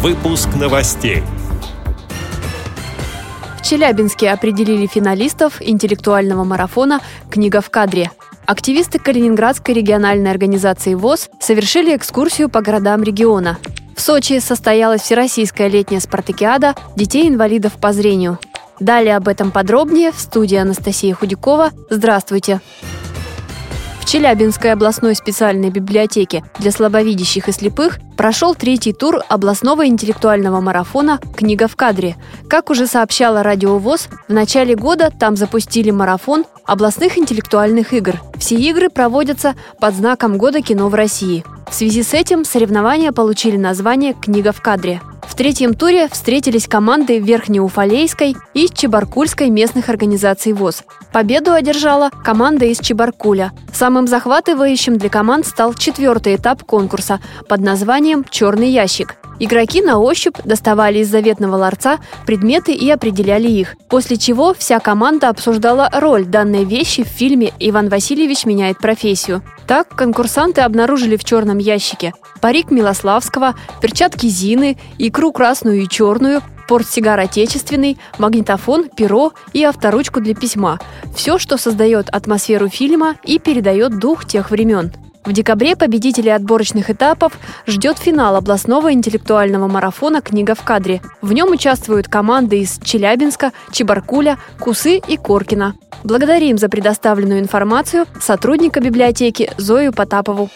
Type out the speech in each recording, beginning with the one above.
Выпуск новостей. В Челябинске определили финалистов интеллектуального марафона «Книга в кадре». Активисты Калининградской региональной организации ВОЗ совершили экскурсию по городам региона. В Сочи состоялась Всероссийская летняя спартакиада детей-инвалидов по зрению. Далее об этом подробнее в студии Анастасия Худякова. Здравствуйте! В Челябинской областной специальной библиотеке для слабовидящих и слепых прошел третий тур областного интеллектуального марафона «Книга в кадре». Как уже сообщала Радиовоз, в начале года там запустили марафон областных интеллектуальных игр. Все игры проводятся под знаком года кино в России. В связи с этим соревнования получили название «Книга в кадре». В третьем туре встретились команды Верхнеуфалейской и Чебаркульской местных организаций ВОЗ. Победу одержала команда из Чебаркуля. Самым захватывающим для команд стал четвертый этап конкурса под названием «Черный ящик». Игроки на ощупь доставали из заветного ларца предметы и определяли их, после чего вся команда обсуждала роль данной вещи в фильме «Иван Васильевич меняет профессию». Так конкурсанты обнаружили в черном ящике парик Милославского, перчатки Зины, икру красную и черную, портсигар отечественный, магнитофон, перо и авторучку для письма. Все, что создает атмосферу фильма и передает дух тех времен. В декабре победителей отборочных этапов ждет финал областного интеллектуального марафона «Книга в кадре». В нем участвуют команды из Челябинска, Чебаркуля, Кусы и Коркина. Благодарим за предоставленную информацию сотрудника библиотеки Зою Потапову.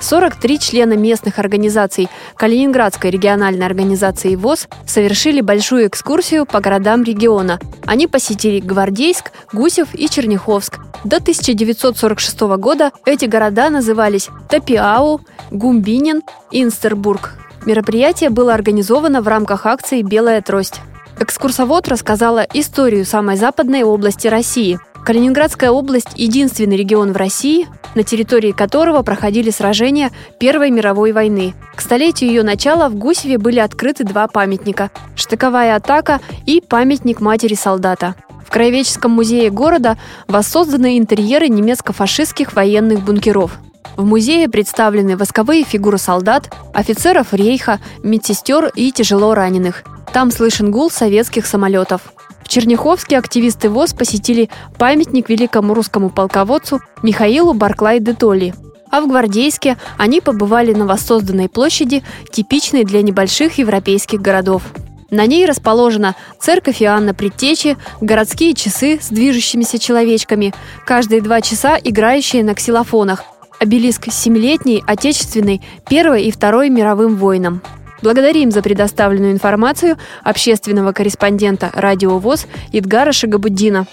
43 члена местных организаций Калининградской региональной организации ВОЗ совершили большую экскурсию по городам региона. Они посетили Гвардейск, Гусев и Черняховск. До 1946 года эти города назывались Топиау, Гумбинин, Инстербург. Мероприятие было организовано в рамках акции «Белая трость». Экскурсовод рассказала историю самой западной области России – Калининградская область – единственный регион в России, на территории которого проходили сражения Первой мировой войны. К столетию ее начала в Гусеве были открыты два памятника – «Штыковая атака» и памятник матери солдата. В Краеведческом музее города воссозданы интерьеры немецко-фашистских военных бункеров. В музее представлены восковые фигуры солдат, офицеров рейха, медсестер и тяжело раненых. Там слышен гул советских самолетов. Черняховске активисты ВОЗ посетили памятник великому русскому полководцу Михаилу Барклай де Толли. А в Гвардейске они побывали на воссозданной площади, типичной для небольших европейских городов. На ней расположена церковь Иоанна Предтечи, городские часы с движущимися человечками, каждые два часа играющие на ксилофонах, обелиск семилетней, отечественной, Первой и Второй мировым войнам. Благодарим за предоставленную информацию общественного корреспондента «Радио ВОЗ» Идгара Шагабуддина.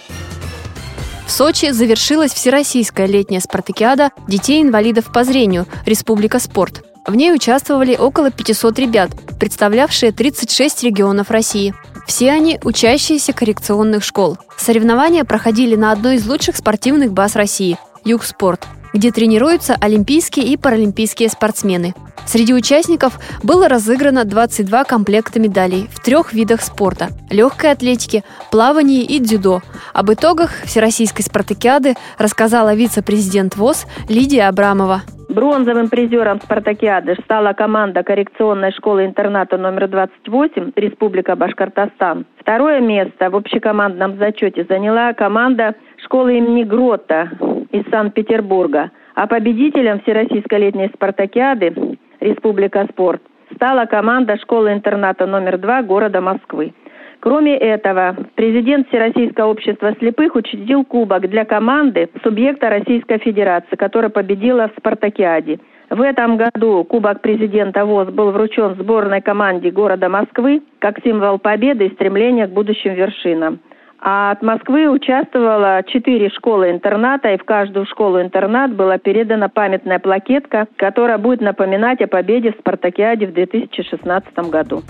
В Сочи завершилась Всероссийская летняя спартакиада детей-инвалидов по зрению «Республика спорт». В ней участвовали около 500 ребят, представлявшие 36 регионов России. Все они – учащиеся коррекционных школ. Соревнования проходили на одной из лучших спортивных баз России – Югспорт, где тренируются олимпийские и паралимпийские спортсмены. Среди участников было разыграно 22 комплекта медалей в трех видах спорта – легкой атлетике, плавании и дзюдо. Об итогах Всероссийской спартакиады рассказала вице-президент ВОЗ Лидия Абрамова. Бронзовым призером спартакиады стала команда коррекционной школы-интерната номер 28 Республика Башкортостан. Второе место в общекомандном зачете заняла команда школы имени Грота из Санкт-Петербурга. А победителем Всероссийской летней спартакиады Республика Спорт стала команда школы-интерната номер два города Москвы. Кроме этого, президент Всероссийского общества слепых учредил кубок для команды субъекта Российской Федерации, которая победила в «Спартакиаде». В этом году Кубок президента ВОЗ был вручен сборной команде города Москвы как символ победы и стремления к будущим вершинам. А от Москвы участвовало четыре школы-интерната, и в каждую школу-интернат была передана памятная плакетка, которая будет напоминать о победе в Спартакиаде в 2016 году.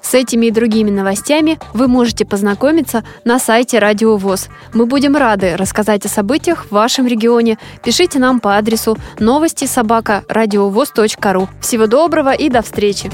С этими и другими новостями вы можете познакомиться на сайте Радио ВОЗ. Мы будем рады рассказать о событиях в вашем регионе. Пишите нам по адресу новости собака ру. Всего доброго и до встречи!